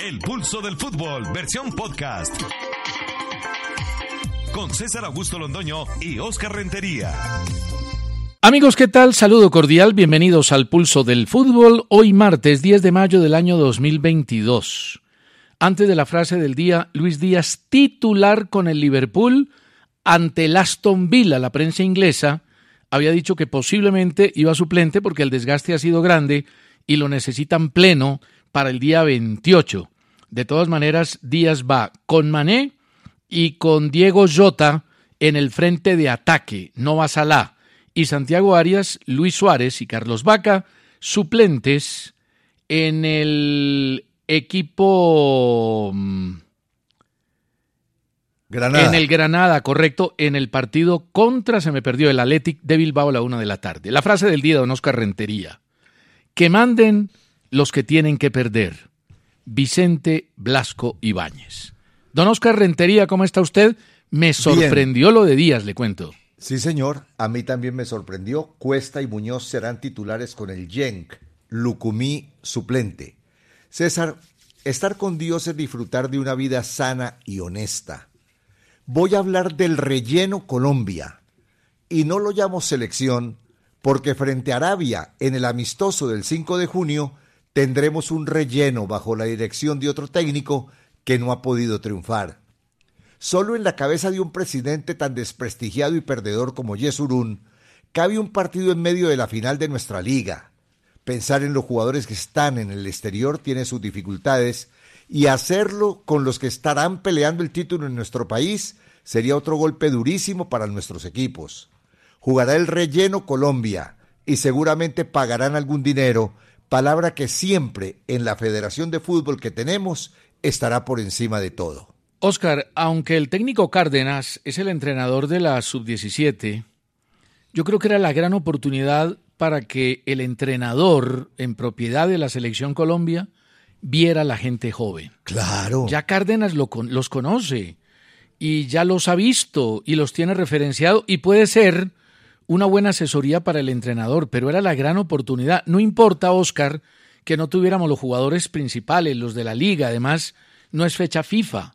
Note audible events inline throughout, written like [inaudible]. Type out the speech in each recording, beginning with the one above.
El pulso del fútbol, versión podcast. Con César Augusto Londoño y Oscar Rentería. Amigos, ¿qué tal? Saludo cordial, bienvenidos al Pulso del Fútbol, hoy martes 10 de mayo del año 2022. Antes de la frase del día, Luis Díaz titular con el Liverpool ante el Aston Villa, la prensa inglesa, había dicho que posiblemente iba suplente porque el desgaste ha sido grande y lo necesitan pleno para el día 28. De todas maneras, Díaz va con Mané y con Diego Jota en el frente de ataque, no va Salah y Santiago Arias, Luis Suárez y Carlos Vaca, suplentes en el equipo... Mm, Granada. En el Granada, correcto, en el partido contra, se me perdió, el Athletic de Bilbao a la una de la tarde. La frase del día de Don Oscar Rentería. Que manden los que tienen que perder. Vicente Blasco Ibáñez. Don Oscar Rentería, ¿cómo está usted? Me sorprendió lo de Díaz, le cuento. Sí, señor. A mí también me sorprendió. Cuesta y Muñoz serán titulares con el Genk. Lucumí suplente. César, estar con Dios es disfrutar de una vida sana y honesta. Voy a hablar del relleno Colombia. Y no lo llamo selección porque frente a Arabia, en el amistoso del 5 de junio, tendremos un relleno bajo la dirección de otro técnico que no ha podido triunfar. Solo en la cabeza de un presidente tan desprestigiado y perdedor como Yesurún cabe un partido en medio de la final de nuestra liga. Pensar en los jugadores que están en el exterior tiene sus dificultades y hacerlo con los que estarán peleando el título en nuestro país sería otro golpe durísimo para nuestros equipos. Jugará el relleno Colombia y seguramente pagarán algún dinero, palabra que siempre en la Federación de Fútbol que tenemos estará por encima de todo. Oscar, aunque el técnico Cárdenas es el entrenador de la sub-17, yo creo que era la gran oportunidad para que el entrenador en propiedad de la selección Colombia viera a la gente joven. Claro. Ya Cárdenas lo, los conoce y ya los ha visto y los tiene referenciado y puede ser una buena asesoría para el entrenador, pero era la gran oportunidad. No importa, Oscar, que no tuviéramos los jugadores principales, los de la liga, además no es fecha FIFA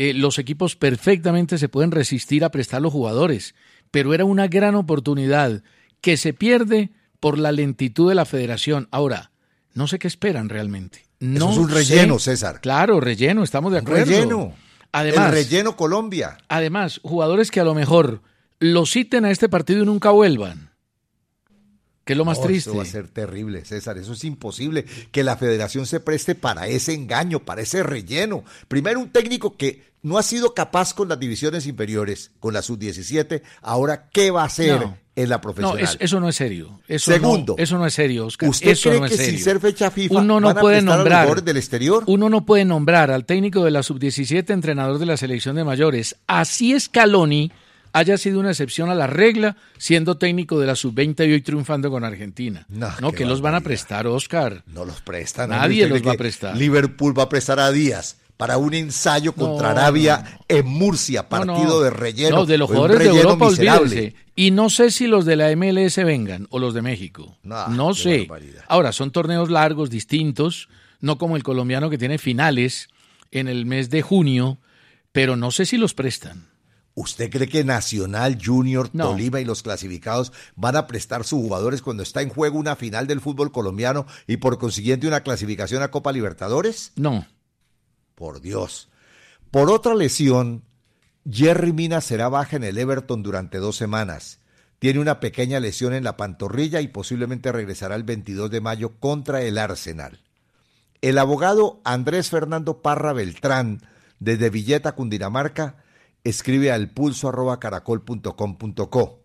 eh, los equipos perfectamente se pueden resistir a prestar los jugadores, pero era una gran oportunidad que se pierde por la lentitud de la federación. Ahora, no sé qué esperan realmente. No Eso es un relleno, sé. César. Claro, relleno, estamos de acuerdo. Relleno. Además, el relleno Colombia. Además, jugadores que a lo mejor lo citen a este partido y nunca vuelvan. Que es lo más no, triste. Eso va a ser terrible, César. Eso es imposible que la federación se preste para ese engaño, para ese relleno. Primero, un técnico que no ha sido capaz con las divisiones inferiores, con la sub-17. Ahora, ¿qué va a hacer No. en la profesional? No, es- eso no es serio. Eso Segundo. no, eso no es serio, Oscar. ¿Usted eso cree no es que sin serio. ser fecha FIFA uno no van a puede a nombrar jugadores del exterior? Uno no puede nombrar al técnico de la sub-17 entrenador de la selección de mayores. Así Scaloni haya sido una excepción a la regla, siendo técnico de la sub-20 y hoy triunfando con Argentina. No, que los van a prestar, Oscar. No los prestan. Nadie ¿Usted los va a prestar. Liverpool va a prestar a Díaz para un ensayo contra No, Arabia no, en Murcia, partido de relleno. No, de los jugadores de Europa, olvídense. Y no sé si los de la MLS vengan o los de México. No, sé. barbaridad. Ahora, son torneos largos, distintos, no como el colombiano que tiene finales en el mes de junio, pero no sé si los prestan. ¿Usted cree que Nacional, Junior, Tolima y los clasificados van a prestar sus jugadores cuando está en juego una final del fútbol colombiano y por consiguiente una clasificación a Copa Libertadores? No. Por Dios. Por otra lesión, Jerry Mina será baja en el Everton durante dos semanas. Tiene una pequeña lesión en la pantorrilla y posiblemente regresará el 22 de mayo contra el Arsenal. El abogado Andrés Fernando Parra Beltrán, desde Villeta, Cundinamarca, escribe al pulso arroba caracol.com.co.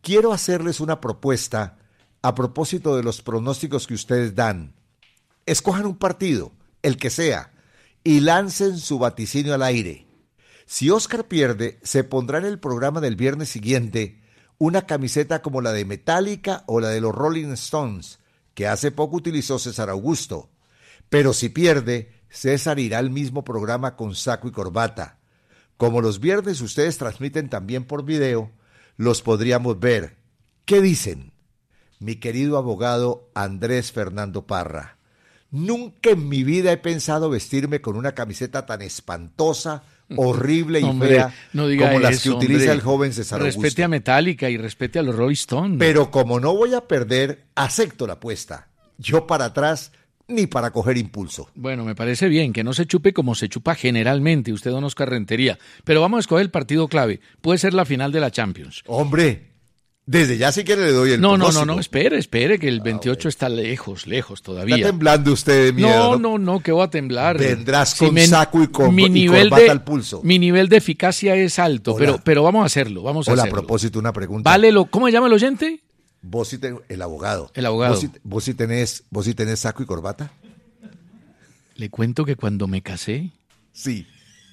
Quiero hacerles una propuesta a propósito de los pronósticos que ustedes dan. Escojan un partido, el que sea, y lancen su vaticinio al aire. Si Oscar pierde, se pondrá en el programa del viernes siguiente una camiseta como la de Metallica o la de los Rolling Stones, que hace poco utilizó César Augusto. Pero si pierde, César irá al mismo programa con saco y corbata. Como los viernes ustedes transmiten también por video, los podríamos ver. ¿Qué dicen? Mi querido abogado Andrés Fernando Parra. Nunca en mi vida he pensado vestirme con una camiseta tan espantosa, horrible y fea como las que utiliza el joven César Respete a Metallica y respete a los Rolling Stones. Pero como no voy a perder, acepto la apuesta. Yo para atrás ni para coger impulso. Bueno, me parece bien que no se chupe como se chupa generalmente usted, don Oscar Rentería. Pero vamos a escoger el partido clave. Puede ser la final de la Champions. Hombre, desde ya sí que le doy el No, no, no, no, espere, espere, que el 28 ah, está lejos, lejos todavía. Está temblando usted de miedo. No, no, no, que voy a temblar. Vendrás con saco y, con, mi nivel de, al pulso. Mi nivel de eficacia es alto, pero, pero vamos a hacerlo, vamos a Hola, hacerlo. a propósito, una pregunta. Vale, lo, ¿cómo llama el oyente? Vos sí ten, el abogado. El abogado. ¿Vos sí, tenés, ¿Vos sí tenés saco y corbata? Le cuento que cuando me casé, sí.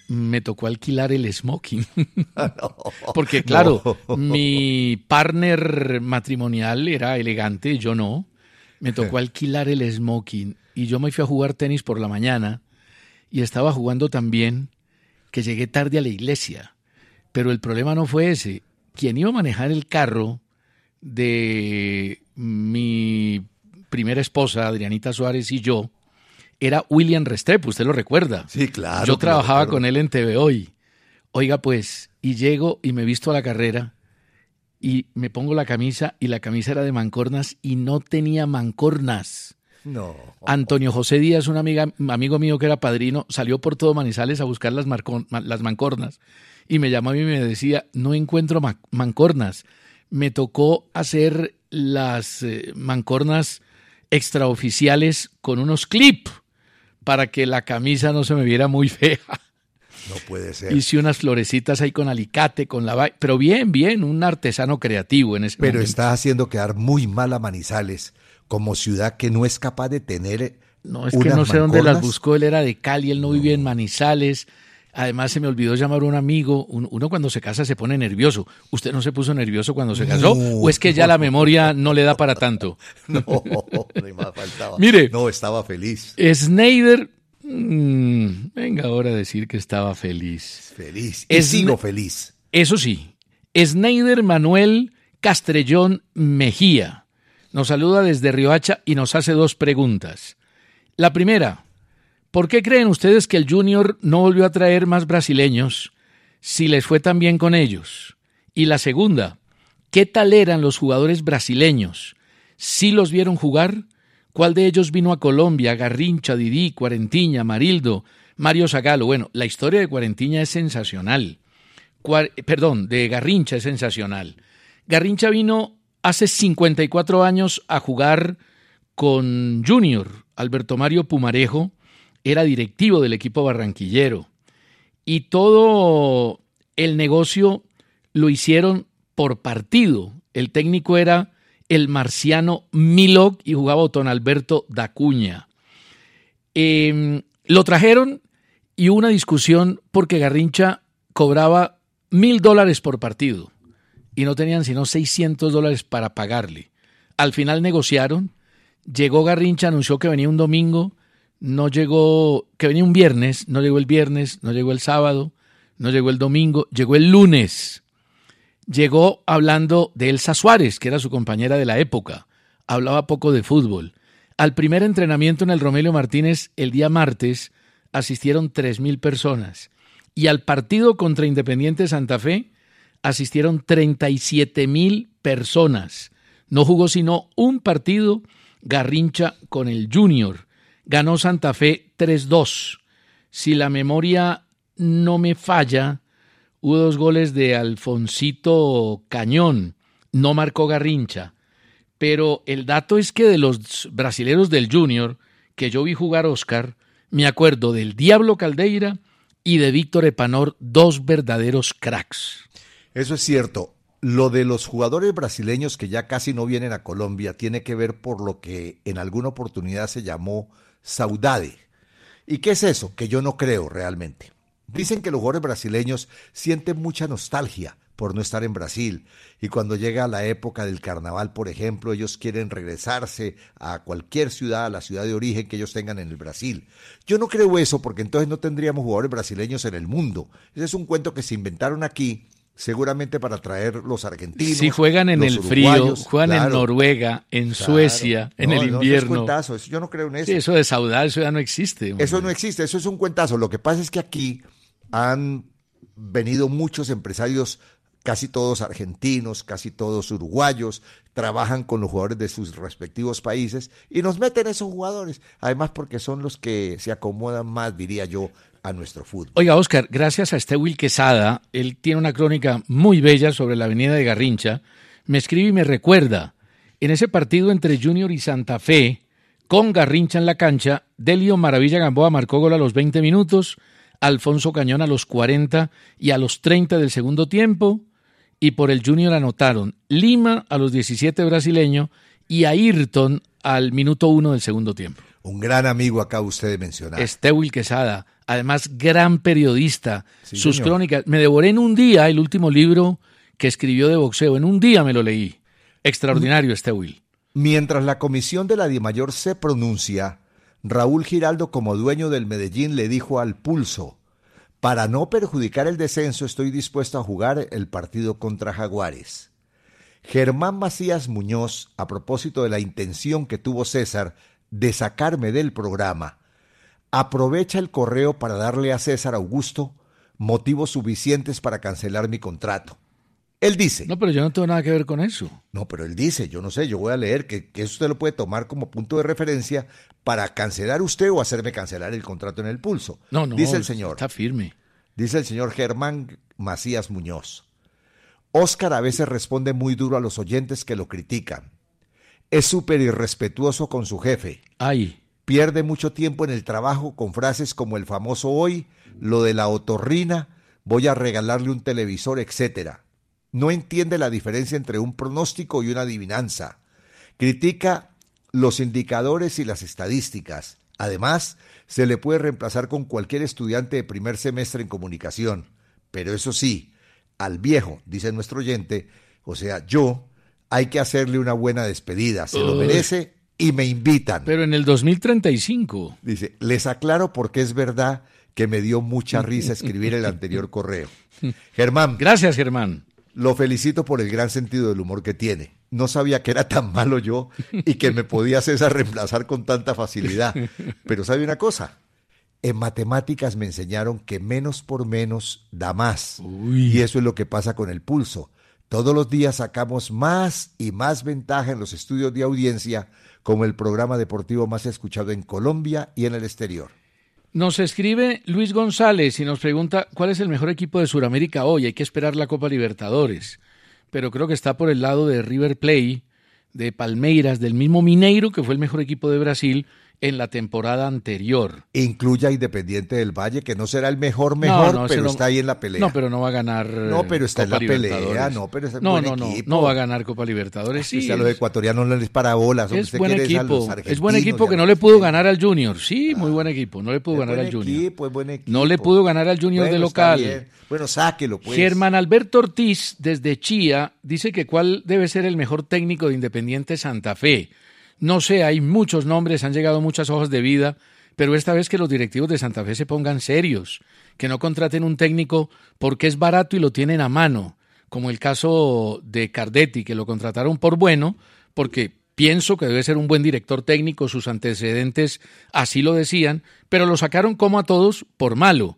me tocó alquilar el smoking. [laughs] [laughs] Porque claro, mi partner matrimonial era elegante, yo no. Me [laughs] tocó alquilar el smoking y yo me fui a jugar tenis por la mañana y estaba jugando también que llegué tarde a la iglesia. Pero el problema no fue ese. Quien iba a manejar el carro de mi primera esposa, Adrianita Suárez, y yo, era William Restrepo, usted lo recuerda. Sí, claro. Yo trabajaba con él en TV Hoy. Oiga, pues, y llego y me visto a la carrera y me pongo la camisa y la camisa era de mancornas y no tenía mancornas. No. Antonio José Díaz, un amiga, amigo mío que era padrino, salió por todo Manizales a buscar las, las mancornas y me llamó a mí y me decía, no encuentro mancornas. Me tocó hacer las eh, mancornas extraoficiales con unos clips para que la camisa no se me viera muy [laughs] fea. No puede ser. Hice unas florecitas ahí con alicate, con la... Pero bien, bien, un artesano creativo en ese Pero está haciendo quedar muy mal a Manizales, como ciudad que no es capaz de tener... No, es que no sé dónde las buscó, él era de Cali, él no, vivía en Manizales. Además, se me olvidó llamar a un amigo. Uno cuando se casa se pone nervioso. ¿Usted no se puso nervioso cuando se casó? ¿O es que ya la memoria no le da para tanto? [laughs] No, faltaba. Mire. No, estaba feliz. Snyder. Mm, venga ahora a decir que estaba feliz. Feliz. Y sigo feliz. Eso sí. Snyder Manuel Castrellón Mejía nos saluda desde Riohacha y nos hace dos preguntas. La primera. ¿Por qué creen ustedes que el Junior no volvió a traer más brasileños si les fue tan bien con ellos? Y la segunda, ¿qué tal eran los jugadores brasileños? ¿Sí los vieron jugar? ¿Cuál de ellos vino a Colombia? Garrincha, Didi, Cuarentiña, Marildo, Mario Zagalo. Bueno, la historia de Cuarentiña es sensacional. perdón, de Garrincha es sensacional. Garrincha vino hace 54 años a jugar con Junior, Alberto Mario Pumarejo, era directivo del equipo barranquillero y todo el negocio lo hicieron por partido. El técnico era el marciano Milok y jugaba Don Alberto Dacuña. Em, lo trajeron y hubo una discusión porque Garrincha cobraba mil dólares por partido y no tenían sino 600 dólares para pagarle. Al final negociaron, llegó Garrincha, anunció que venía un domingo, no llegó, que venía un viernes, no llegó el viernes, no llegó el sábado, no llegó el domingo, llegó el lunes. Llegó hablando de Elsa Suárez, que era su compañera de la época. Hablaba poco de fútbol. Al primer entrenamiento en el Romelio Martínez el día martes asistieron tres mil personas. y al partido contra Independiente Santa Fe asistieron 37 mil personas. No jugó sino un partido Garrincha con el Junior. Ganó Santa Fe 3-2. Si la memoria no me falla, hubo dos goles de Alfonsito Cañón. No marcó Garrincha. Pero el dato es que de los brasileros del Junior, que yo vi jugar Oscar, me acuerdo del Diablo Caldeira y de Víctor Epanor, dos verdaderos cracks. Eso es cierto. Lo de los jugadores brasileños que ya casi no vienen a Colombia tiene que ver por lo que en alguna oportunidad se llamó saudade. ¿Y qué es eso? Que yo no creo realmente. Dicen que los jugadores brasileños sienten mucha nostalgia por no estar en Brasil y cuando llega la época del carnaval, por ejemplo, ellos quieren regresarse a cualquier ciudad, a la ciudad de origen que ellos tengan en el Brasil. Yo no creo eso porque entonces no tendríamos jugadores brasileños en el mundo. Ese es un cuento que se inventaron aquí seguramente para traer los argentinos. Si juegan en el frío, juegan en Noruega, en Suecia, en el invierno. No, eso es yo no creo en eso. Sí, eso de saudar, eso ya no existe. Eso no existe, eso es un cuentazo. Lo que pasa es que aquí han venido muchos empresarios casi todos argentinos, casi todos uruguayos, trabajan con los jugadores de sus respectivos países y nos meten esos jugadores, además porque son los que se acomodan más, diría yo, a nuestro fútbol. Oiga, Oscar, gracias a este Will Quesada, él tiene una crónica muy bella sobre la avenida de Garrincha, me escribe y me recuerda, en ese partido entre Junior y Santa Fe, con Garrincha en la cancha, Delio Maravilla Gamboa marcó gol a los 20 minutos, Alfonso Cañón a los 40 y a los 30 del segundo tiempo, y por el Junior anotaron Lima a los 17 brasileño y Ayrton al minuto 1 del segundo tiempo. Un gran amigo acá usted mencionar. Estewil Quesada, además gran periodista. Sus crónicas, me devoré en un día el último libro que escribió de boxeo, en un día me lo leí. Extraordinario Estewil. Mientras la comisión de la Dimayor se pronuncia, Raúl Giraldo como dueño del Medellín le dijo al pulso, para no perjudicar el descenso estoy dispuesto a jugar el partido contra Jaguares. Germán Macías Muñoz, a propósito de la intención que tuvo César de sacarme del programa, aprovecha el correo para darle a César Augusto motivos suficientes para cancelar mi contrato. Él dice. No, pero yo no tengo nada que ver con eso. No, pero él dice, yo no sé, yo voy a leer que, que eso usted lo puede tomar como punto de referencia para cancelar usted o hacerme cancelar el contrato en el pulso. No, no. Dice el señor. Está firme. Dice el señor Germán Macías Muñoz. Oscar a veces responde muy duro a los oyentes que lo critican. Es súper irrespetuoso con su jefe. Ay. Pierde mucho tiempo en el trabajo con frases como el famoso hoy, lo de la otorrina, voy a regalarle un televisor, etcétera no entiende la diferencia entre un pronóstico y una adivinanza. Critica los indicadores y las estadísticas. Además, se le puede reemplazar con cualquier estudiante de primer semestre en comunicación. Pero eso sí, al viejo, dice nuestro oyente, o sea, yo, hay que hacerle una buena despedida. Se lo merece y me invitan. Pero en el 2035. Dice, les aclaro porque es verdad que me dio mucha risa escribir el [laughs] anterior correo. Germán. Gracias, Germán. Lo felicito por el gran sentido del humor que tiene. No sabía que era tan malo yo y que me podía César reemplazar con tanta facilidad. Pero sabe una cosa, en matemáticas me enseñaron que menos por menos da más. Y eso es lo que pasa con el pulso. Todos los días sacamos más y más ventaja en los estudios de audiencia como el programa deportivo más escuchado en Colombia y en el exterior. Nos escribe Luis González y nos pregunta cuál es el mejor equipo de Sudamérica hoy. Hay que esperar la Copa Libertadores, pero creo que está por el lado de River Plate, de Palmeiras, del mismo Mineiro, que fue el mejor equipo de Brasil, en la temporada anterior. Incluya Independiente del Valle, que no será el mejor, mejor, pero está ahí en la pelea. No, pero no va a ganar. No, pero está en la pelea, no, pero es no, buen no, equipo. no, no va a ganar Copa Libertadores. Sí, a los ecuatorianos no les para bolas. Es buen equipo, es buen equipo que no le pudo ganar al Junior. Sí, muy buen equipo, no le pudo ganar al Junior. Equipo, es buen equipo. No le pudo ganar al Junior de local. Bueno, sáquelo, pues. Germán Alberto Ortiz, desde Chía, dice que cuál debe ser el mejor técnico de Independiente Santa Fe. No sé, hay muchos nombres, han llegado muchas hojas de vida, pero esta vez que los directivos de Santa Fe se pongan serios, que no contraten un técnico porque es barato y lo tienen a mano, como el caso de Cardetti, que lo contrataron por bueno, porque pienso que debe ser un buen director técnico, sus antecedentes así lo decían, pero lo sacaron como a todos por malo.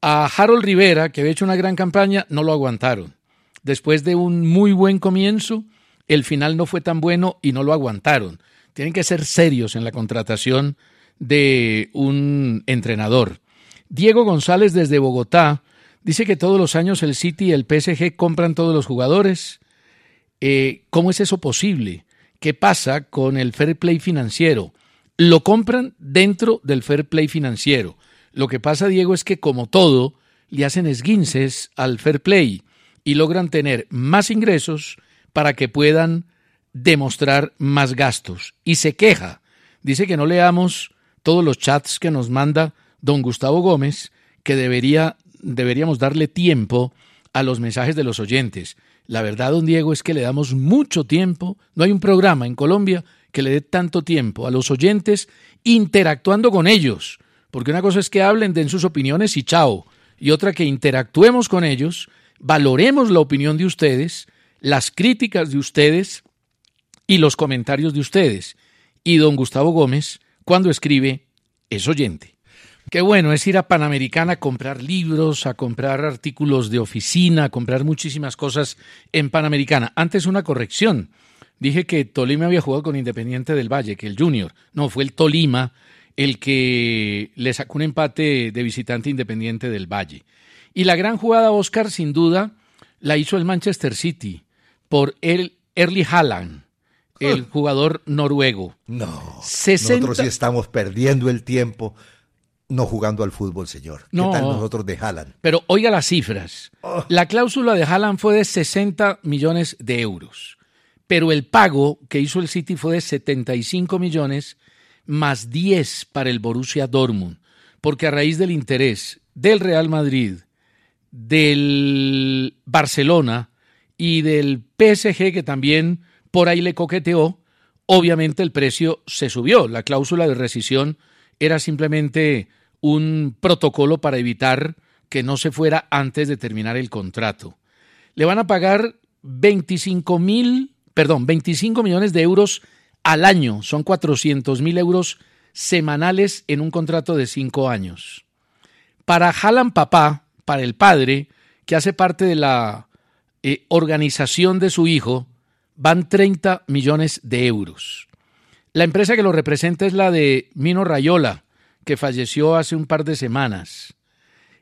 A Harold Rivera, que había hecho una gran campaña, no lo aguantaron. Después de un muy buen comienzo, el final no fue tan bueno y no lo aguantaron. Tienen que ser serios en la contratación de un entrenador. Diego González desde Bogotá dice que todos los años el City y el PSG compran todos los jugadores. Eh, ¿Cómo es eso posible? ¿Qué pasa con el fair play financiero? Lo compran dentro del fair play financiero. Lo que pasa, Diego, es que como todo, le hacen esguinces al fair play y logran tener más ingresos para que puedan demostrar más gastos. Y se queja. Dice que no leamos todos los chats que nos manda don Gustavo Gómez, que debería, deberíamos darle tiempo a los mensajes de los oyentes. La verdad, don Diego, es que le damos mucho tiempo. No hay un programa en Colombia que le dé tanto tiempo a los oyentes interactuando con ellos. Porque una cosa es que hablen, den sus opiniones y chao. Y otra que interactuemos con ellos, valoremos la opinión de ustedes, las críticas de ustedes y los comentarios de ustedes. Y don Gustavo Gómez, cuando escribe, es oyente. Qué bueno es ir a Panamericana a comprar libros, a comprar artículos de oficina, a comprar muchísimas cosas en Panamericana. Antes una corrección. Dije que Tolima había jugado con Independiente del Valle, que el Junior. No, fue el Tolima el que le sacó un empate de visitante Independiente del Valle. Y la gran jugada, Oscar, sin duda, la hizo el Manchester City por el Erling Haaland el jugador noruego. No, nosotros sí estamos perdiendo el tiempo no jugando al fútbol, señor. ¿Qué tal nosotros de Haaland? Pero oiga las cifras. Oh. La cláusula de Haaland fue de 60 millones de euros, pero el pago que hizo el City fue de 75 millones más 10 para el Borussia Dortmund, porque a raíz del interés del Real Madrid, del Barcelona y del PSG, que también por ahí le coqueteó, obviamente el precio se subió. La cláusula de rescisión era simplemente un protocolo para evitar que no se fuera antes de terminar el contrato. Le van a pagar 25 mil, perdón, 25 millones de euros al año. Son 400 mil euros semanales en un contrato de cinco años. Para Jalan Papá, para el padre, que hace parte de la eh, organización de su hijo, van 30 millones de euros. La empresa que lo representa es la de Mino Rayola, que falleció hace un par de semanas.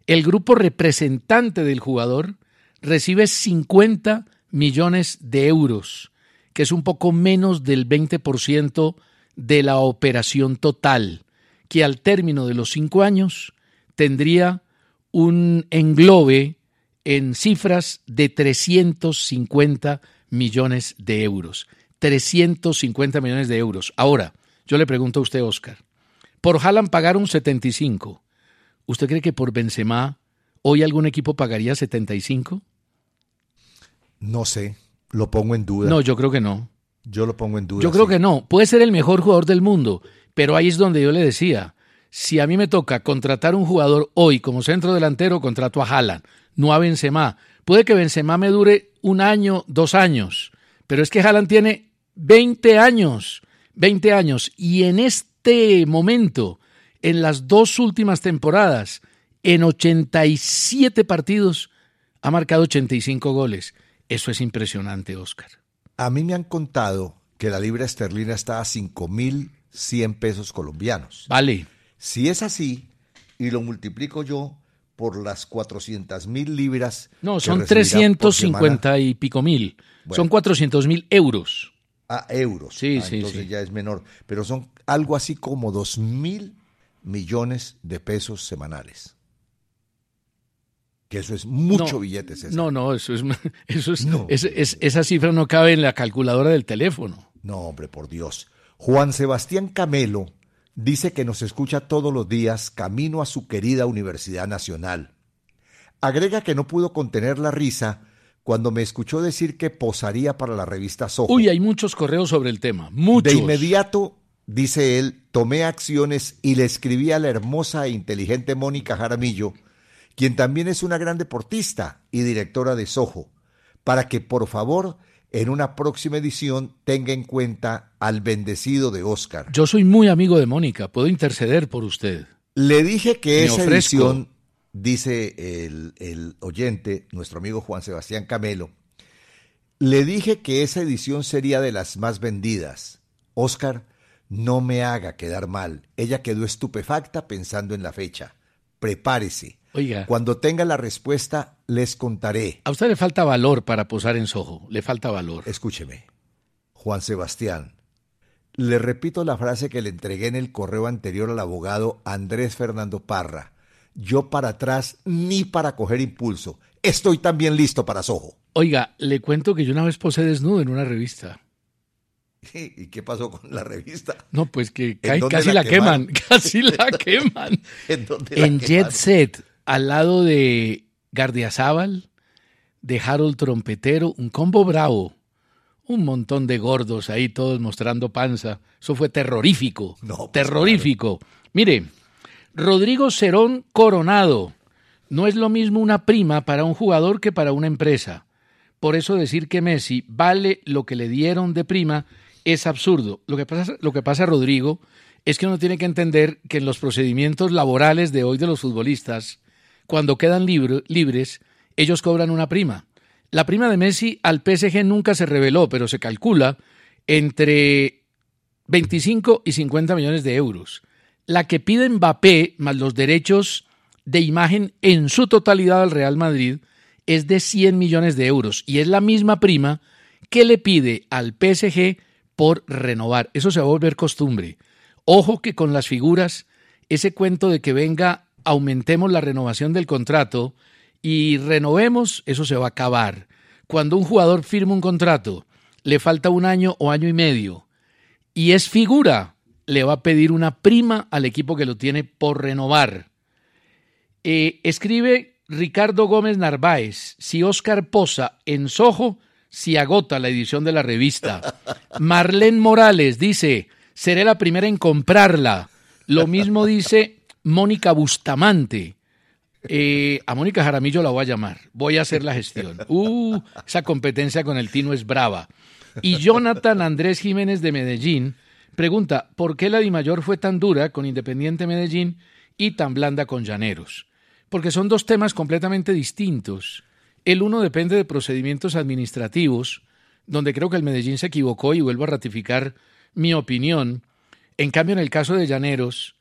El grupo representante del jugador recibe 50 millones de euros, que es un poco menos del 20% de la operación total, que al término de los cinco años tendría un englobe en cifras de 350 millones de euros. 350 millones de euros. Ahora, yo le pregunto a usted, Oscar, por Haaland pagaron 75. ¿Usted cree que por Benzema hoy algún equipo pagaría 75? No sé, lo pongo en duda. No, yo creo que no. Yo lo pongo en duda. Yo creo que no. Puede ser el mejor jugador del mundo, pero ahí es donde yo le decía, si a mí me toca contratar un jugador hoy como centro delantero, contrato a Haaland, no a Benzema. Puede que Benzema me dure un año, dos años, pero es que Haaland tiene 20 años, 20 años, y en este momento, en las dos últimas temporadas, en 87 partidos, ha marcado 85 goles. Eso es impresionante, Oscar. A mí me han contado que la libra esterlina está a 5.100 pesos colombianos. Vale. Si es así, y lo multiplico yo por las 400 mil libras. No, son 350 y pico mil. son 400 mil euros. Ah, euros. Sí, ah, sí, entonces ya es menor. Pero son algo así como 2 mil millones de pesos semanales. Que eso es mucho billete, César. No, no, eso es, [laughs] eso es, esa cifra no cabe en la calculadora del teléfono. No, hombre, por Dios. Juan Sebastián Camelo dice que nos escucha todos los días camino a su querida Universidad Nacional. Agrega que no pudo contener la risa cuando me escuchó decir que posaría para la revista Soho. Uy, hay muchos correos sobre el tema, muchos. De inmediato, dice él, tomé acciones y le escribí a la hermosa e inteligente Mónica Jaramillo, quien también es una gran deportista y directora de Soho, para que por favor en una próxima edición tenga en cuenta al bendecido de Oscar. Yo soy muy amigo de Mónica, puedo interceder por usted. Le dije que esa edición dice el, el oyente, nuestro amigo Juan Sebastián Camelo, le dije que esa edición sería de las más vendidas. Oscar, no me haga quedar mal. Ella quedó estupefacta pensando en la fecha. Prepárese. Oiga. Cuando tenga la respuesta, les contaré. A usted le falta valor para posar en Soho. Le falta valor. Escúcheme. Juan Sebastián, le repito la frase que le entregué en el correo anterior al abogado Andrés Fernando Parra. Yo para atrás ni para coger impulso. Estoy también listo para Soho. Oiga, le cuento que yo una vez posé desnudo en una revista. ¿Y qué pasó con la revista? No, pues que casi la, queman, [laughs] casi la [laughs] queman. ¿En, en Jet Set, al lado de Gardiazabal, de Harold Trompetero, un combo bravo. Un montón de gordos ahí, todos mostrando panza. Eso fue terrorífico. No, pues, terrorífico. Mire, Rodrigo Cerón Coronado. No es lo mismo una prima para un jugador que para una empresa. Por eso decir que Messi vale lo que le dieron de prima es absurdo. Lo que pasa, lo que pasa Rodrigo, es que uno tiene que entender que en los procedimientos laborales de hoy de los futbolistas, cuando quedan libres, ellos cobran una prima. La prima de Messi al PSG nunca se reveló, pero se calcula entre 25 y 50 millones de euros. La que pide Mbappé, más los derechos de imagen en su totalidad al Real Madrid, es de 100 millones de euros y es la misma prima que le pide al PSG por renovar. Eso se va a volver costumbre. Ojo que con las figuras, ese cuento de que venga, aumentemos la renovación del contrato, y renovemos, eso se va a acabar. Cuando un jugador firma un contrato, le falta un año o año y medio, y es figura, le va a pedir una prima al equipo que lo tiene por renovar. Eh, escribe Ricardo Gómez Narváez, si Oscar posa en Soho, si agota la edición de la revista. [laughs] Marlene Morales dice, seré la primera en comprarla. Lo mismo dice Mónica Bustamante. Eh, a Mónica Jaramillo la voy a llamar. Voy a hacer la gestión. Uh, esa competencia con el Tino es brava. Y Jonathan Andrés Jiménez de Medellín pregunta, ¿por qué la Dimayor fue tan dura con Independiente Medellín y tan blanda con Llaneros? Porque son dos temas completamente distintos. El uno depende de procedimientos administrativos, donde creo que el Medellín se equivocó y vuelvo a ratificar mi opinión. En cambio, en el caso de Llaneros,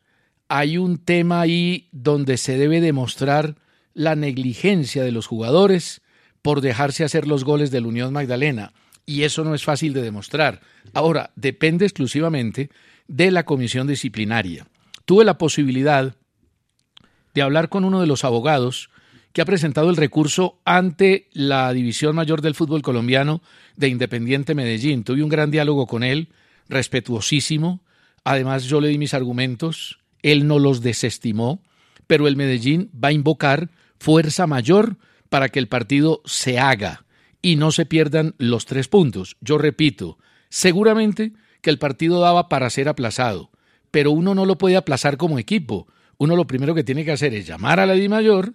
hay un tema ahí donde se debe demostrar la negligencia de los jugadores por dejarse hacer los goles del Unión Magdalena. Y eso no es fácil de demostrar. Ahora, depende exclusivamente de la comisión disciplinaria. Tuve la posibilidad de hablar con uno de los abogados que ha presentado el recurso ante la División Mayor del Fútbol Colombiano de Independiente Medellín. Tuve un gran diálogo con él, respetuosísimo. Además, yo le di mis argumentos él no los desestimó, pero el Medellín va a invocar fuerza mayor para que el partido se haga y no se pierdan los tres puntos. Yo repito, seguramente que el partido daba para ser aplazado, pero uno no lo puede aplazar como equipo. Uno lo primero que tiene que hacer es llamar a la Di Mayor,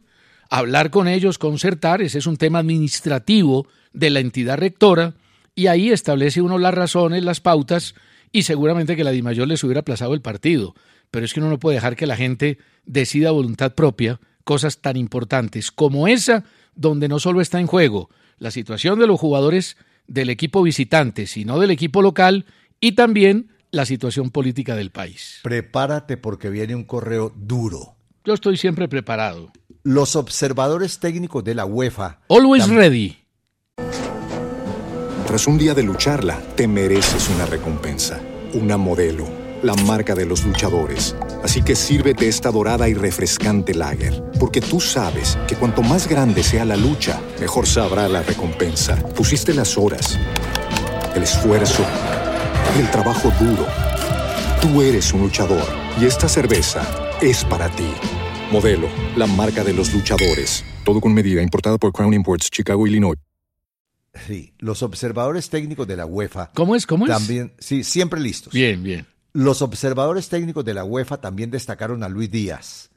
hablar con ellos, concertar, ese es un tema administrativo de la entidad rectora, y ahí establece uno las razones, las pautas, y seguramente que la Di Mayor les hubiera aplazado el partido pero es que uno no puede dejar que la gente decida a voluntad propia cosas tan importantes como esa, donde no solo está en juego la situación de los jugadores del equipo visitante, sino del equipo local y también la situación política del país. Prepárate porque viene un correo duro. Yo estoy siempre preparado. Los observadores técnicos de la UEFA. Always ready. Tras un día de lucharla, te mereces una recompensa, una modelo la marca de los luchadores. Así que sírvete esta dorada y refrescante lager, porque tú sabes que cuanto más grande sea la lucha, mejor sabrá la recompensa. Pusiste las horas, el esfuerzo, el trabajo duro. Tú eres un luchador y esta cerveza es para ti. Modelo, la marca de los luchadores. Todo con medida, importada por Crown Imports, Chicago, Illinois. Sí, los observadores técnicos de la UEFA. ¿Cómo es? ¿Cómo es? También, sí, siempre listos. Bien, bien. Los observadores técnicos de la UEFA también destacaron a Luis Díaz.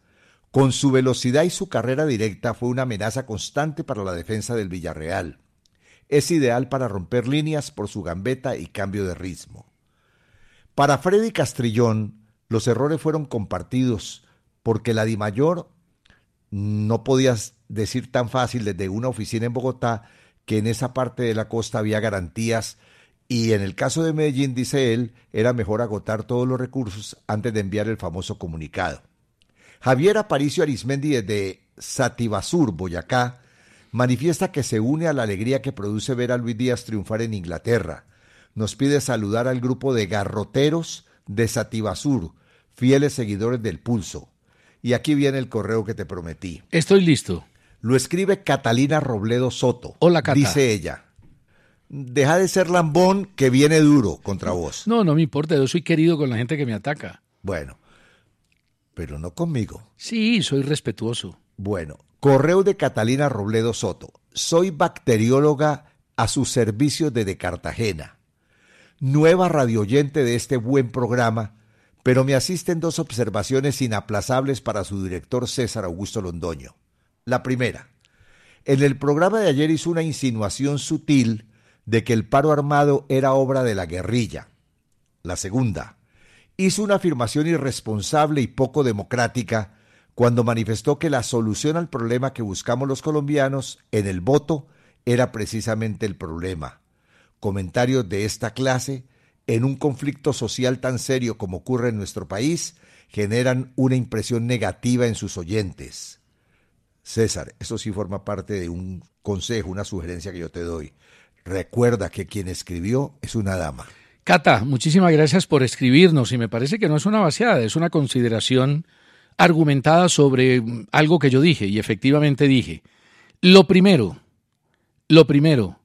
Con su velocidad y su carrera directa fue una amenaza constante para la defensa del Villarreal. Es ideal para romper líneas por su gambeta y cambio de ritmo. Para Freddy Castrillón, los errores fueron compartidos porque la Dimayor no podías decir tan fácil desde una oficina en Bogotá que en esa parte de la costa había garantías y en el caso de Medellín, dice él, era mejor agotar todos los recursos antes de enviar el famoso comunicado. Javier Aparicio Arismendi desde Sativasur, Boyacá, manifiesta que se une a la alegría que produce ver a Luis Díaz triunfar en Inglaterra. Nos pide saludar al grupo de garroteros de Sativasur, fieles seguidores del pulso. Y aquí viene el correo que te prometí. Estoy listo. Lo escribe Catalina Robledo Soto. Hola, Cata. Dice ella. Deja de ser lambón que viene duro contra vos. No, no me importa, yo soy querido con la gente que me ataca. Bueno, pero no conmigo. Sí, soy respetuoso. Bueno, correo de Catalina Robledo Soto. Soy bacterióloga a sus servicios desde Cartagena. Nueva radioyente de este buen programa, pero me asisten dos observaciones inaplazables para su director César Augusto Londoño. La primera, en el programa de ayer hizo una insinuación sutil de que el paro armado era obra de la guerrilla. La segunda, hizo una afirmación irresponsable y poco democrática cuando manifestó que la solución al problema que buscamos los colombianos en el voto era precisamente el problema. Comentarios de esta clase, en un conflicto social tan serio como ocurre en nuestro país, generan una impresión negativa en sus oyentes. César, eso sí forma parte de un consejo, una sugerencia que yo te doy. Recuerda que quien escribió es una dama. Cata, muchísimas gracias por escribirnos y me parece que no es una vaciada, es una consideración argumentada sobre algo que yo dije y efectivamente dije. Lo primero, lo primero,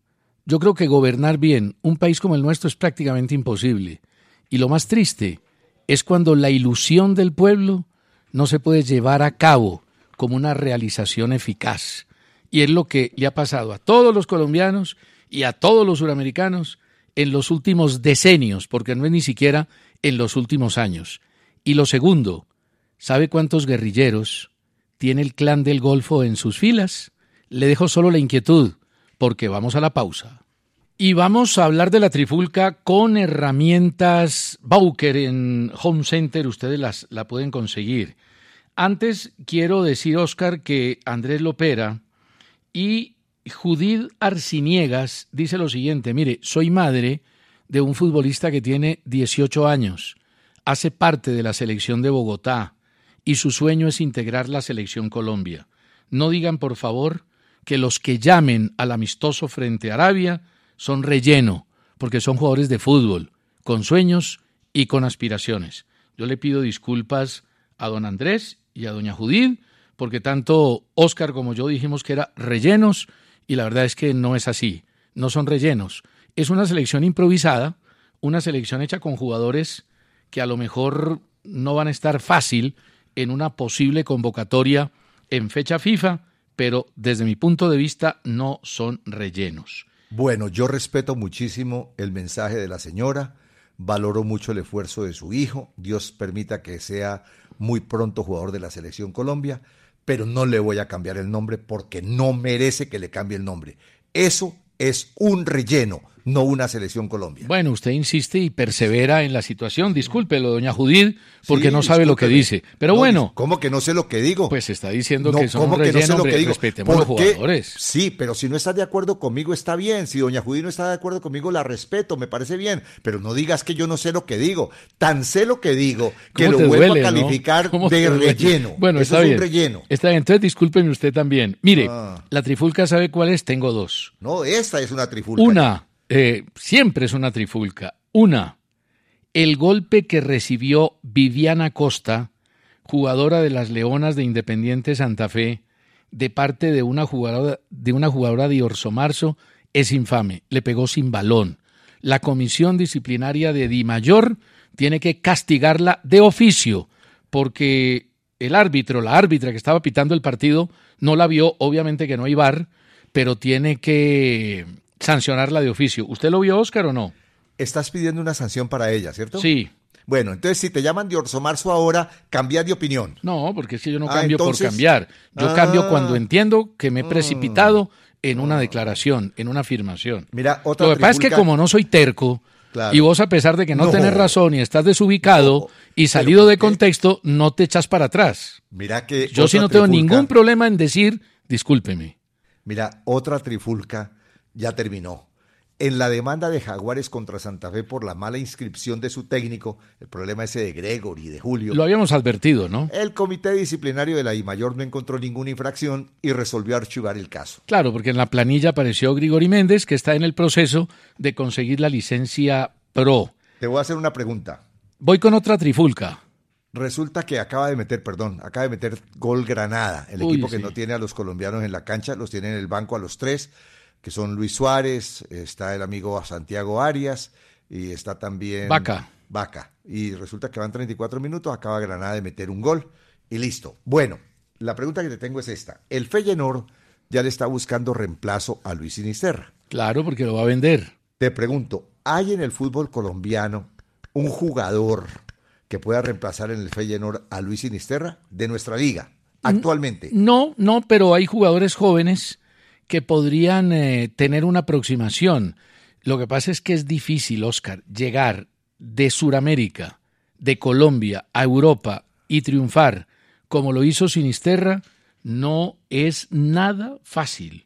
yo creo que gobernar bien un país como el nuestro es prácticamente imposible. Y lo más triste es cuando la ilusión del pueblo no se puede llevar a cabo como una realización eficaz. Y es lo que le ha pasado a todos los colombianos y a todos los suramericanos en los últimos decenios, porque no es ni siquiera en los últimos años. Y lo segundo, ¿sabe cuántos guerrilleros tiene el clan del Golfo en sus filas? Le dejo solo la inquietud, porque vamos a la pausa. Y vamos a hablar de la trifulca con herramientas Bauker en Home Center, ustedes las la pueden conseguir. Antes quiero decir, Oscar, que Andrés Lopera y Judith Arciniegas dice lo siguiente, mire, soy madre de un futbolista que tiene 18 años, hace parte de la selección de Bogotá y su sueño es integrar la selección Colombia. No digan, por favor, que los que llamen al amistoso frente a Arabia son relleno, porque son jugadores de fútbol, con sueños y con aspiraciones. Yo le pido disculpas a don Andrés y a doña Judith, porque tanto Oscar como yo dijimos que era rellenos y la verdad es que no es así, no son rellenos. Es una selección improvisada, una selección hecha con jugadores que a lo mejor no van a estar fácil en una posible convocatoria en fecha FIFA, pero desde mi punto de vista no son rellenos. Bueno, yo respeto muchísimo el mensaje de la señora, valoro mucho el esfuerzo de su hijo, Dios permita que sea muy pronto jugador de la selección Colombia, pero no le voy a cambiar el nombre porque no merece que le cambie el nombre. Eso es un relleno, no una selección Colombia. Bueno, usted insiste y persevera en la situación. Discúlpelo, doña Judith, porque no sabe lo que dice. Pero bueno. ¿Cómo que no sé lo que digo? Pues está diciendo que son un relleno, que no sé lo que digo? respetemos los jugadores. Sí, pero si no estás de acuerdo conmigo está bien. Si doña Judith no está de acuerdo conmigo, la respeto, me parece bien. Pero no digas que yo no sé lo que digo. Tan sé lo que digo que lo vuelvo a calificar de relleno. Bueno, Eso está es bien. un relleno. Está bien, entonces discúlpeme usted también. Mire, Ah. la trifulca sabe cuál es, tengo dos. No, esta es una trifulca. Una, eh, siempre es una trifulca. Una, el golpe que recibió Viviana Costa, jugadora de las Leonas de Independiente Santa Fe, de parte de una jugadora de, una jugadora de Orso Marzo, es infame. Le pegó sin balón. La comisión disciplinaria de Di Mayor tiene que castigarla de oficio, porque el árbitro, la árbitra que estaba pitando el partido, no la vio, obviamente que no hay bar, pero tiene que sancionarla de oficio. ¿Usted lo vio, Oscar, o no? Estás pidiendo una sanción para ella, ¿cierto? Sí. Bueno, entonces si te llaman de Orso Marzo ahora, cambia de opinión. No, porque es que yo no Ah, cambio por cambiar. Yo Ah. cambio cuando entiendo que me he precipitado en una declaración, en una afirmación. Mira, otra Lo que pasa es que como no soy terco, Claro. y vos a pesar de que no, No. tenés razón y estás desubicado, Y salido de contexto, no te echas para atrás. Mira que. Yo sí no tengo ningún problema en decir, discúlpeme. Mira, otra trifulca ya terminó. En la demanda de Jaguares contra Santa Fe por la mala inscripción de su técnico, el problema ese de Gregory y de Julio. Lo habíamos advertido, ¿no? El comité disciplinario de la I-Mayor no encontró ninguna infracción y resolvió archivar el caso. Claro, porque en la planilla apareció Grigori Méndez, que está en el proceso de conseguir la licencia PRO. Te voy a hacer una pregunta. Voy con otra trifulca. Resulta que acaba de meter, perdón, acaba de meter gol Granada, el Uy, equipo que sí. no tiene a los colombianos en la cancha, los tiene en el banco a los tres, que son Luis Suárez, está el amigo Santiago Arias y está también Vaca. Vaca. Y resulta que van 34 minutos, acaba Granada de meter un gol y listo. Bueno, la pregunta que te tengo es esta. El Feyenoord ya le está buscando reemplazo a Luis Sinisterra. Claro, porque lo va a vender. Te pregunto, ¿hay en el fútbol colombiano un jugador que pueda reemplazar en el Feyenoord a Luis Sinisterra de nuestra liga actualmente? No, no, pero hay jugadores jóvenes que podrían eh, tener una aproximación. Lo que pasa es que es difícil, Oscar, llegar de Sudamérica, de Colombia a Europa y triunfar como lo hizo Sinisterra, no es nada fácil.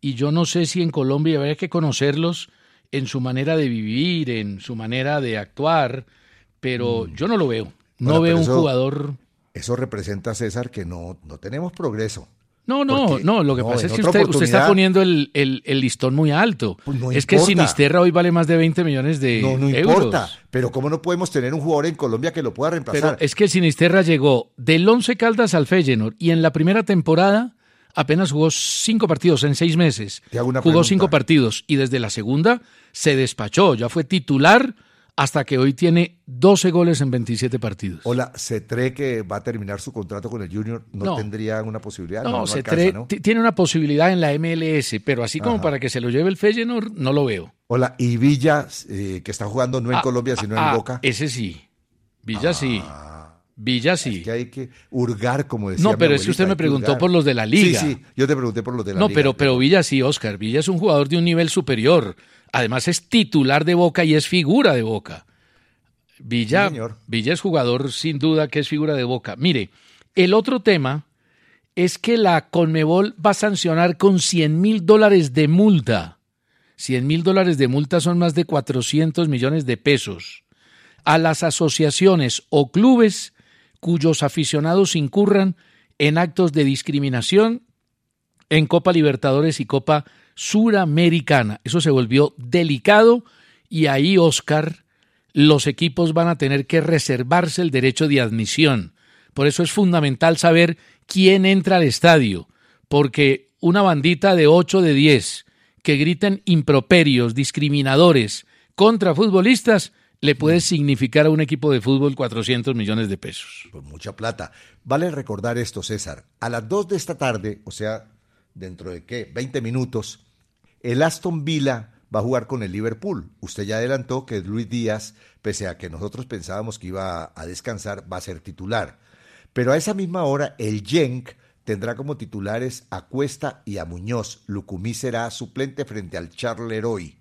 Y yo no sé si en Colombia habría que conocerlos en su manera de vivir, en su manera de actuar, pero yo no lo veo. No Bueno, veo un eso- jugador Eso representa, César, que no, no tenemos progreso. No, no, no, lo que no, pasa es que usted, usted está poniendo el, el- el listón muy alto. Pues no es que. Sinisterra hoy vale más de 20 millones de No, no euros. importa. Pero ¿cómo no podemos tener un jugador en Colombia que lo pueda Pero reemplazar? es que Sinisterra llegó del Once Caldas al Feyenoord y en la primera temporada apenas jugó cinco partidos en seis meses. Te hago una jugó pregunta. cinco partidos y desde la segunda se despachó. Ya fue titular hasta que hoy tiene 12 goles en 27 partidos. Hola, ¿se cree que va a terminar su contrato con el Junior? ¿No, No. tendría una posibilidad? No, se alcanza, ¿no? tiene una posibilidad en la MLS, pero así como Ajá. para que se lo lleve el Feyenoord, no lo veo. Hola, y Villa, eh, que está jugando no en Ah, Colombia, sino ah, en Boca. Ese sí. Villa sí. Villa sí. Es que hay que hurgar, como decía No, mi pero es que usted me preguntó hurgar. por los de la liga. Sí, sí, yo te pregunté por los de la No, liga. pero, pero Villa sí, Oscar. Villa es un jugador de un nivel superior. Además es titular de Boca y es figura de Boca. Villa, Sí. Villa es jugador sin duda que es figura de Boca. Mire, el otro tema es que la Conmebol va a sancionar con 100 mil dólares de multa. 100 mil dólares de multa son más de 400 millones de pesos. A las asociaciones o clubes cuyos aficionados incurran en actos de discriminación en Copa Libertadores y Copa Suramericana. Eso se volvió delicado y ahí, Oscar, los equipos van a tener que reservarse el derecho de admisión. Por eso es fundamental saber quién entra al estadio, porque una bandita de 8 de 10 que griten improperios, discriminadores contra futbolistas, le puede significar a un equipo de fútbol 400 millones de pesos. Pues mucha plata. Vale recordar esto, César. A las 2 de esta tarde, o sea, dentro de qué, 20 minutos, el Aston Villa va a jugar con el Liverpool. Usted ya adelantó que Luis Díaz, pese a que nosotros pensábamos que iba a descansar, va a ser titular. Pero a esa misma hora, el Genk tendrá como titulares a Cuesta y a Muñoz. Lucumí será suplente frente al Charleroi.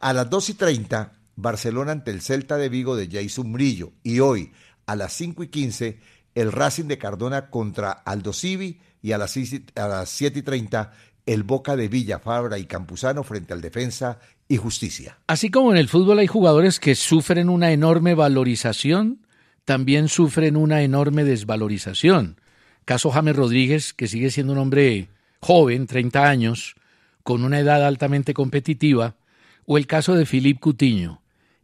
A las 2 y 30, Barcelona ante el Celta de Vigo de Jason Murillo. Y hoy, a las 5 y 15, el Racing de Cardona contra Aldo Civi. Y a las, 6 y- a las 7 y 30, el Boca de Villa, Fabra y Campuzano frente al Defensa y Justicia. Así como en el fútbol hay jugadores que sufren una enorme valorización, también sufren una enorme desvalorización. Caso James Rodríguez, que sigue siendo un hombre joven, 30 años, con una edad altamente competitiva, o el caso de Philippe Coutinho.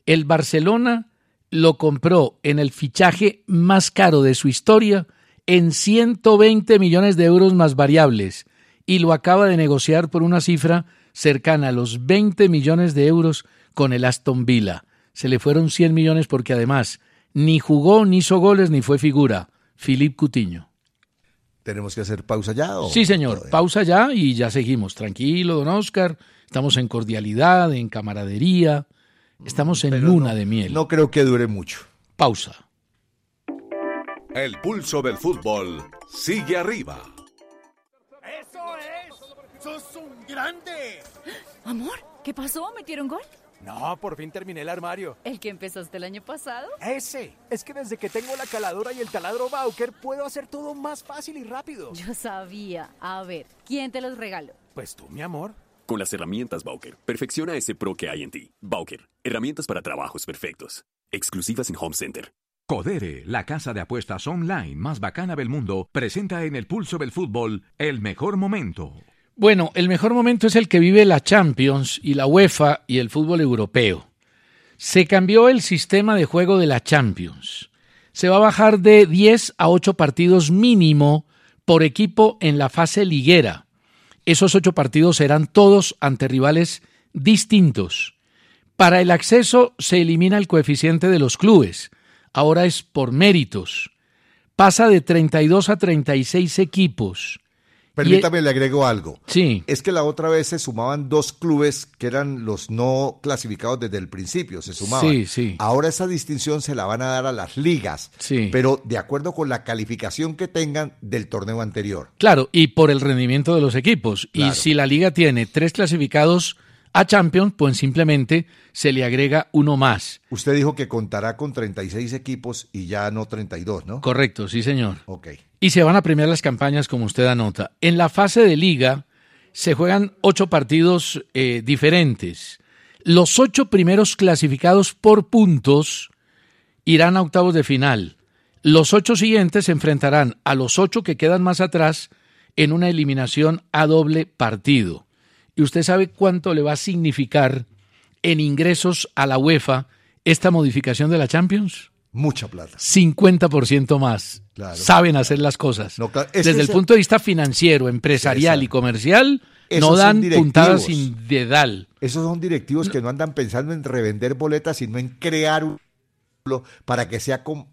El Barcelona lo compró en el fichaje más caro de su historia en 120 millones de euros más variables y lo acaba de negociar por una cifra cercana a los 20 millones de euros con el Aston Villa. Se le fueron 100 millones porque además ni jugó, ni hizo goles, ni fue figura. Philippe Coutinho. ¿Tenemos que hacer pausa ya? o Sí, señor. todavía? Pausa ya y ya seguimos. Tranquilo, don Oscar. Estamos en cordialidad, en camaradería. Estamos en Pero luna no- de miel. No creo que dure mucho. Pausa. El pulso del fútbol sigue arriba. ¡Eso es! ¡Sos un grande! Amor, ¿qué pasó? ¿Metieron gol? No, por fin terminé el armario. ¿El que empezaste el año pasado? Ese. Es que desde que tengo la caladora y el taladro Bauker puedo hacer todo más fácil y rápido. Yo sabía. A ver, ¿quién te los regaló? Pues tú, mi amor. Con las herramientas Bauker, perfecciona ese pro que hay en ti. Bauker, herramientas para trabajos perfectos. Exclusivas en Home Center. Codere, la casa de apuestas online más bacana del mundo, presenta en el pulso del fútbol el mejor momento. Bueno, el mejor momento es el que vive la Champions y la UEFA y el fútbol europeo. Se cambió el sistema de juego de la Champions. Se va a bajar de 10 a 8 partidos mínimo por equipo en la fase liguera. Esos 8 partidos serán todos ante rivales distintos. Para el acceso se elimina el coeficiente de los clubes ahora es por méritos. Pasa de 32 a 36 equipos. Permítame, le agrego algo. Sí. Es que la otra vez se sumaban dos clubes que eran los no clasificados desde el principio, se sumaban. Sí, sí. Ahora esa distinción se la van a dar a las ligas, sí. pero de acuerdo con la calificación que tengan del torneo anterior. Claro, y por el rendimiento de los equipos. Claro. Y si la liga tiene tres clasificados a Champions, pues simplemente se le agrega uno más. Usted dijo que contará con 36 equipos y ya no 32, ¿no? Correcto, sí, señor. Ok. Y se van a premiar las campañas como usted anota. En la fase de liga se juegan ocho partidos eh, diferentes. Los ocho primeros clasificados por puntos irán a octavos de final. Los ocho siguientes se enfrentarán a los ocho que quedan más atrás en una eliminación a doble partido. ¿Y usted sabe cuánto le va a significar en ingresos a la UEFA esta modificación de la Champions? Mucha plata. 50% más. Claro. Saben hacer las cosas. No, claro, es Desde el ese- punto de vista financiero, empresarial Exacto. y comercial, Esos no dan puntadas sin dedal. Esos son directivos que no andan pensando en revender boletas, sino en crear un para que sea com-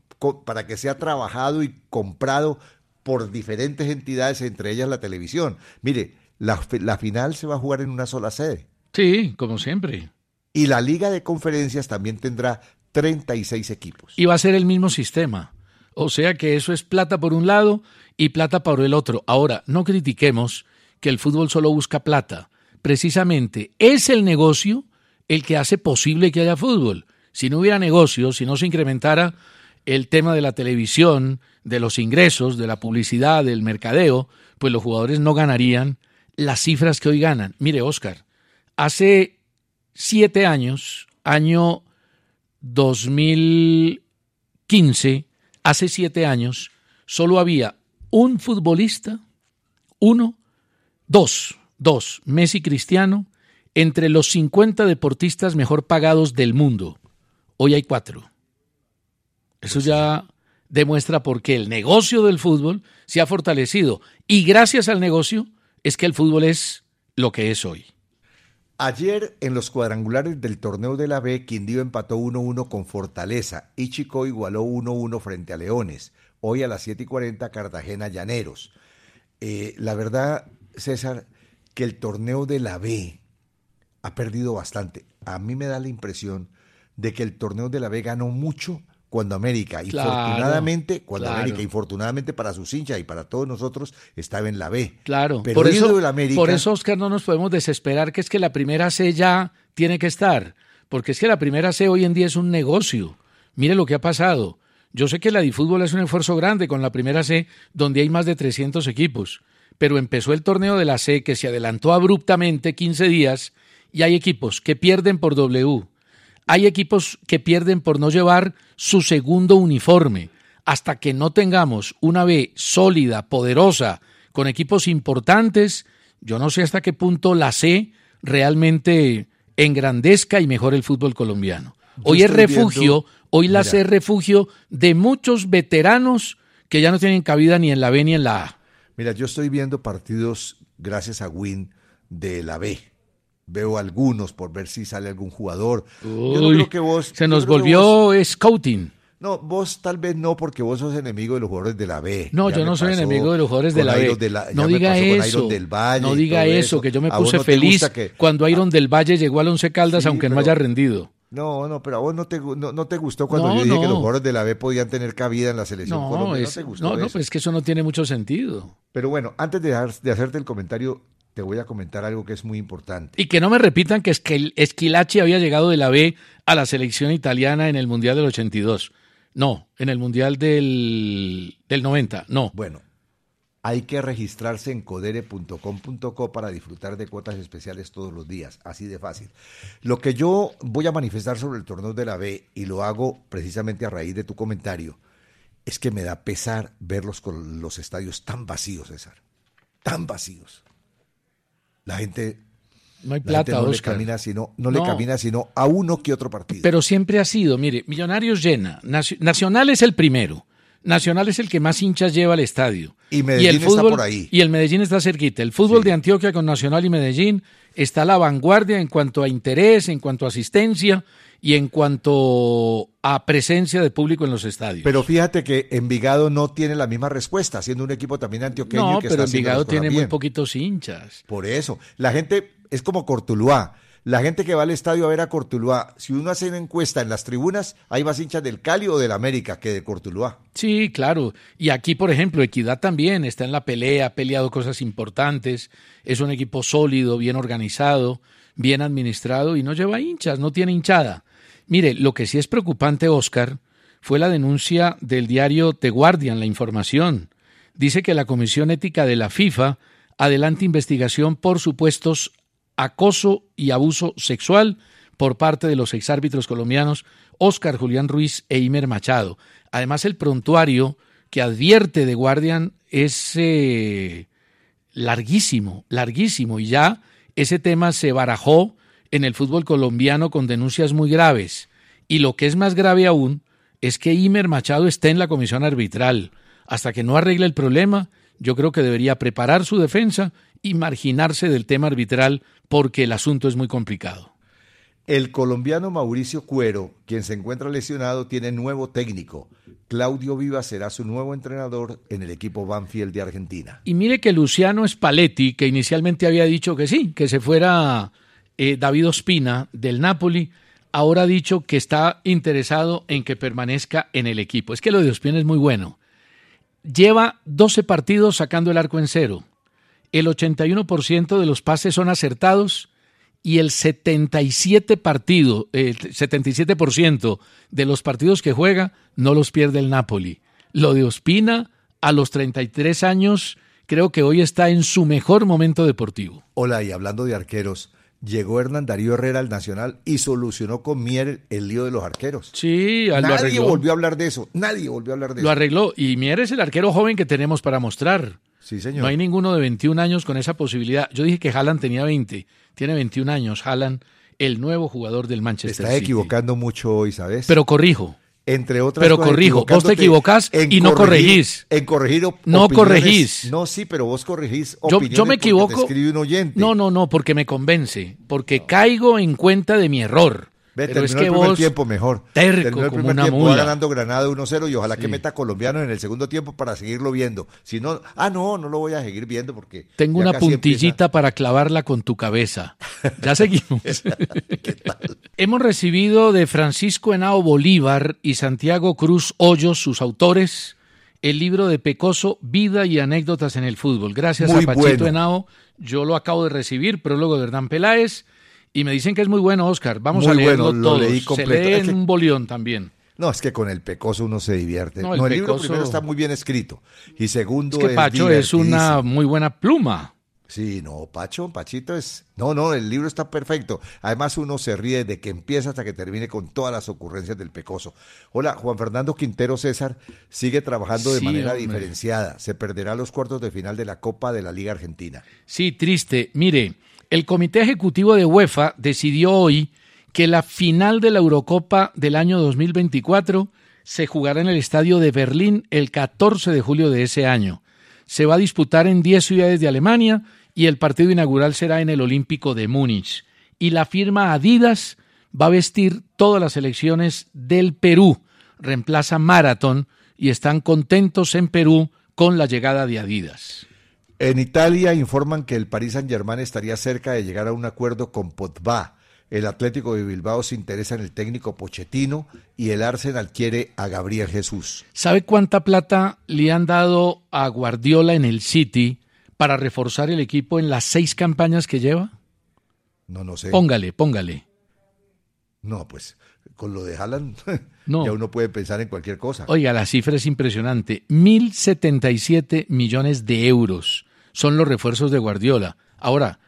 para que sea trabajado y comprado por diferentes entidades, entre ellas la televisión. Mire, la, la final se va a jugar en una sola sede. Sí, como siempre. Y la liga de conferencias también tendrá 36 equipos. Y va a ser el mismo sistema. O sea que eso es plata por un lado y plata por el otro. Ahora, no critiquemos que el fútbol solo busca plata. Precisamente es el negocio el que hace posible que haya fútbol. Si no hubiera negocio, si no se incrementara el tema de la televisión, de los ingresos, de la publicidad, del mercadeo, pues los jugadores no ganarían las cifras que hoy ganan. Mire, Oscar, hace siete años, año 2015, hace siete años, solo había un futbolista, uno, dos, dos, Messi Cristiano, entre los 50 deportistas mejor pagados del mundo. Hoy hay cuatro. Eso ya demuestra por qué el negocio del fútbol se ha fortalecido. Y gracias al negocio es que el fútbol es lo que es hoy. Ayer en los cuadrangulares del torneo de la B, Quindío empató 1-1 con Fortaleza y Chico igualó 1-1 frente a Leones. Hoy a las 7 y 40 Cartagena Llaneros. Eh, la verdad, César, que el torneo de la B ha perdido bastante. A mí me da la impresión de que el torneo de la B ganó mucho cuando América, y Claro, infortunadamente, cuando claro. América, infortunadamente para sus hinchas y para todos nosotros, estaba en la B. Claro, Pero por eso, el América, por eso, Oscar, no nos podemos desesperar que es que la primera C ya tiene que estar, porque es que la primera C hoy en día es un negocio. Mire lo que ha pasado. Yo sé que la Difútbol es un esfuerzo grande con la primera C, donde hay más de 300 equipos, pero empezó el torneo de la C que se adelantó abruptamente 15 días y hay equipos que pierden por W. Hay equipos que pierden por no llevar su segundo uniforme. Hasta que no tengamos una B sólida, poderosa, con equipos importantes, yo no sé hasta qué punto la C realmente engrandezca y mejore el fútbol colombiano. Hoy es refugio, viendo- hoy la Mira. C es refugio de muchos veteranos que ya no tienen cabida ni en la B ni en la A. Mira, yo estoy viendo partidos gracias a Win de la B. Veo algunos por ver si sale algún jugador. yo no creo que vos. se nos volvió vos- scouting. no, vos tal vez no, porque vos sos enemigo de los jugadores de la B. No, Ya yo no soy enemigo de los jugadores de la B. De la- no diga eso. Del Valle no diga eso, que yo me puse no feliz que- cuando Iron del Valle llegó al Once Caldas, Sí, aunque no pero- haya rendido. No, no, pero a vos no te, no, no te gustó cuando No, yo dije que no. los jugadores de la B podían tener cabida en la selección No, Colombia. es- no te gustó no, no, pues es que eso no tiene mucho sentido. Pero bueno, antes de, de hacerte el comentario te voy a comentar algo que es muy importante. Y que no me repitan que Esquilachi había llegado de la B a la selección italiana en el Mundial del 82. No, en el Mundial del, del 90, no. Bueno, hay que registrarse en codere.com.co para disfrutar de cuotas especiales todos los días, así de fácil. Lo que yo voy a manifestar sobre el torneo de la B, y lo hago precisamente a raíz de tu comentario, es que me da pesar verlos con los estadios tan vacíos, César. Tan vacíos. La gente no hay plata, no le camina sino no, le camina sino a uno que otro partido. Pero siempre ha sido, mire, Millonarios llena, Nacional es el primero. Nacional es el que más hinchas lleva al estadio. Y Medellín el fútbol, está por ahí. Y el Medellín está cerquita. El fútbol de Antioquia con Nacional y Medellín está a la vanguardia en cuanto a interés, en cuanto a asistencia y en cuanto a presencia de público en los estadios. Pero fíjate que Envigado no tiene la misma respuesta, siendo un equipo también antioqueño no, que pero está Envigado tiene muy poquitos hinchas. Por eso, la gente es como Cortuluá. La gente que va al estadio a ver a Cortuluá, si uno hace una encuesta en las tribunas, hay más hinchas del Cali o del América que de Cortuluá. Sí, claro. Y aquí, por ejemplo, Equidad también está en la pelea, ha peleado cosas importantes, es un equipo sólido, bien organizado, bien administrado y no lleva hinchas, no tiene hinchada. Mire, lo que sí es preocupante, Oscar, fue la denuncia del diario The Guardian, la información. Dice que la Comisión Ética de la FIFA adelanta investigación por supuestos acoso y abuso sexual por parte de los exárbitros colombianos Óscar Julián Ruiz e Imer Machado. Además, el prontuario que advierte de Guardian es eh, larguísimo, larguísimo, y ya ese tema se barajó en el fútbol colombiano con denuncias muy graves. Y lo que es más grave aún es que Imer Machado esté en la comisión arbitral. Hasta que no arregle el problema, yo creo que debería preparar su defensa y marginarse del tema arbitral porque el asunto es muy complicado. El colombiano Mauricio Cuero, quien se encuentra lesionado, tiene nuevo técnico. Claudio Viva será su nuevo entrenador en el equipo Banfield de Argentina. Y mire que Luciano Spalletti, que inicialmente había dicho que sí, que se fuera eh, David Ospina del Napoli, ahora ha dicho que está interesado en que permanezca en el equipo. Es que lo de Ospina es muy bueno. Lleva 12 partidos sacando el arco en cero el 81% de los pases son acertados y el 77 partido, el 77% de los partidos que juega no los pierde el Napoli. Lo de Ospina a los 33 años creo que hoy está en su mejor momento deportivo. Hola, y hablando de arqueros, llegó Hernán Darío Herrera al Nacional y solucionó con Mier el lío de los arqueros. Sí, nadie volvió a hablar de eso, nadie volvió a hablar de eso. Lo arregló y Mier es el arquero joven que tenemos para mostrar. Sí, señor. No hay ninguno de 21 años con esa posibilidad. Yo dije que Haaland tenía 20, tiene 21 años. Haaland, el nuevo jugador del Manchester Está equivocando mucho hoy, ¿sabes? Pero corrijo. Entre otras Pero corrijo, vos te equivocás y no corregís. En corregir No corregís. No, sí, pero vos corregís yo, yo me equivoco. Te un oyente. No, no, no, porque me convence. Porque caigo en cuenta de mi error. Ve, Pero es que el primer vos, tiempo mejor. Terco terminó el primer como tiempo, una va mula. ganando Granada 1-0 y ojalá que meta colombiano en el segundo tiempo para seguirlo viendo. Si no, ah, no, no lo voy a seguir viendo porque. Tengo una puntillita empieza. para clavarla con tu cabeza. Ya seguimos. [laughs] Hemos recibido de Francisco Henao Bolívar y Santiago Cruz Hoyos, sus autores, el libro de Pecoso, Vida y Anécdotas en el Fútbol. Gracias Muy a Pachito bueno. Henao. Yo lo acabo de recibir, prólogo de Hernán Peláez. Y me dicen que es muy bueno, Oscar. Vamos Muy a leerlo bueno, lo todo. leí Se completo. lee Es en un bolión también. No, es que con el pecoso uno se divierte. No, No, el libro primero está muy bien escrito. Y segundo Es que Pacho es una muy buena pluma. Sí, no, Pacho, Pachito es... No, no, el libro está perfecto. Además uno se ríe de que empieza hasta que termine con todas las ocurrencias del pecoso. Hola, Juan Fernando Quintero César sigue trabajando de Sí, manera hombre. diferenciada. Se perderá los cuartos de final de la Copa de la Liga Argentina. Sí, triste. Mire, el Comité Ejecutivo de UEFA decidió hoy que la final de la Eurocopa del año 2024 se jugará en el estadio de Berlín el 14 de julio de ese año. Se va a disputar en 10 ciudades de Alemania y el partido inaugural será en el Olímpico de Múnich. Y la firma Adidas va a vestir todas las selecciones del Perú. Reemplaza Marathon y están contentos en Perú con la llegada de Adidas. En Italia informan que el Paris Saint-Germain estaría cerca de llegar a un acuerdo con Pogba. El Atlético de Bilbao se interesa en el técnico Pochettino y el Arsenal quiere a Gabriel Jesús. ¿Sabe cuánta plata le han dado a Guardiola en el City para reforzar el equipo en las seis campañas que lleva? No, no sé. Póngale, póngale. No, pues con lo de Haaland [laughs] No. ya uno puede pensar en cualquier cosa. Oiga, la cifra es impresionante. 1.077 millones de euros son los refuerzos de Guardiola. Ahora,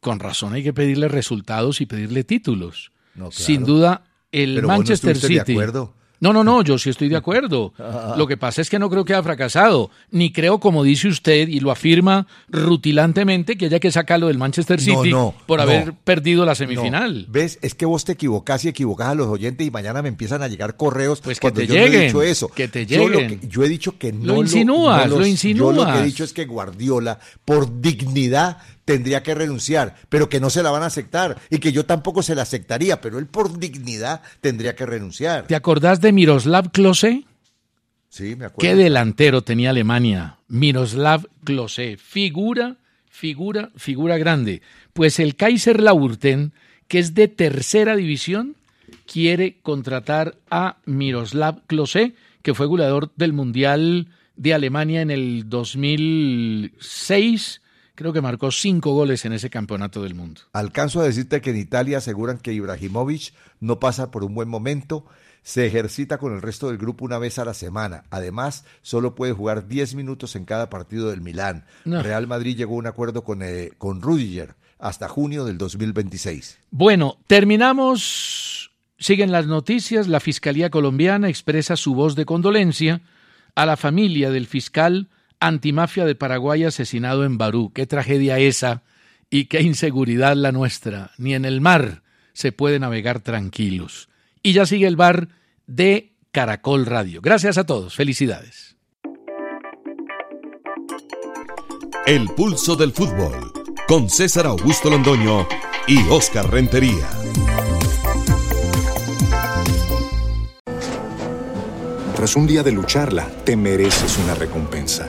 con razón hay que pedirle resultados y pedirle títulos. No, claro. Sin duda, el Pero vos no Manchester estuviste de City. acuerdo. No, no, no, yo sí estoy de acuerdo. [laughs] Lo que pasa es que no creo que haya fracasado, ni creo, como dice usted, y lo afirma rutilantemente, que haya que sacarlo del Manchester City no, por no. haber perdido la semifinal. ¿Ves? Es que vos te equivocás y equivocás a los oyentes y mañana me empiezan a llegar correos Pues que cuando te yo no he lleguen, dicho eso. que te Yo, lo lleguen. que- yo he dicho que no Lo insinúas, no lo Yo lo que insinúas. he dicho es que Guardiola, por dignidad, tendría que renunciar, pero que no se la van a aceptar y que yo tampoco se la aceptaría, pero él por dignidad tendría que renunciar. ¿Te acordás de Miroslav Klose? Sí, me acuerdo. ¿Qué delantero tenía Alemania? Miroslav Klose. Figura, figura, figura grande. Pues el Kaiser Laurten, que es de tercera división, quiere contratar a Miroslav Klose, que fue goleador del Mundial de Alemania en el 2006. Creo que marcó cinco goles en ese campeonato del mundo. Alcanzo a decirte que en Italia aseguran que Ibrahimovic no pasa por un buen momento, se ejercita con el resto del grupo una vez a la semana. Además, solo puede jugar 10 minutos en cada partido del Milán. No. Real Madrid llegó a un acuerdo con, eh, con Rudiger hasta junio del 2026. Bueno, terminamos. Siguen las noticias. La Fiscalía colombiana expresa su voz de condolencia a la familia del fiscal antimafia de Paraguay asesinado en Barú. Qué tragedia esa y qué inseguridad la nuestra. Ni en el mar se puede navegar tranquilos. Y ya sigue el bar de Caracol Radio. Gracias a todos. Felicidades. El pulso del fútbol con César Augusto Londoño y Oscar Rentería. Tras un día de lucharla, te mereces una recompensa,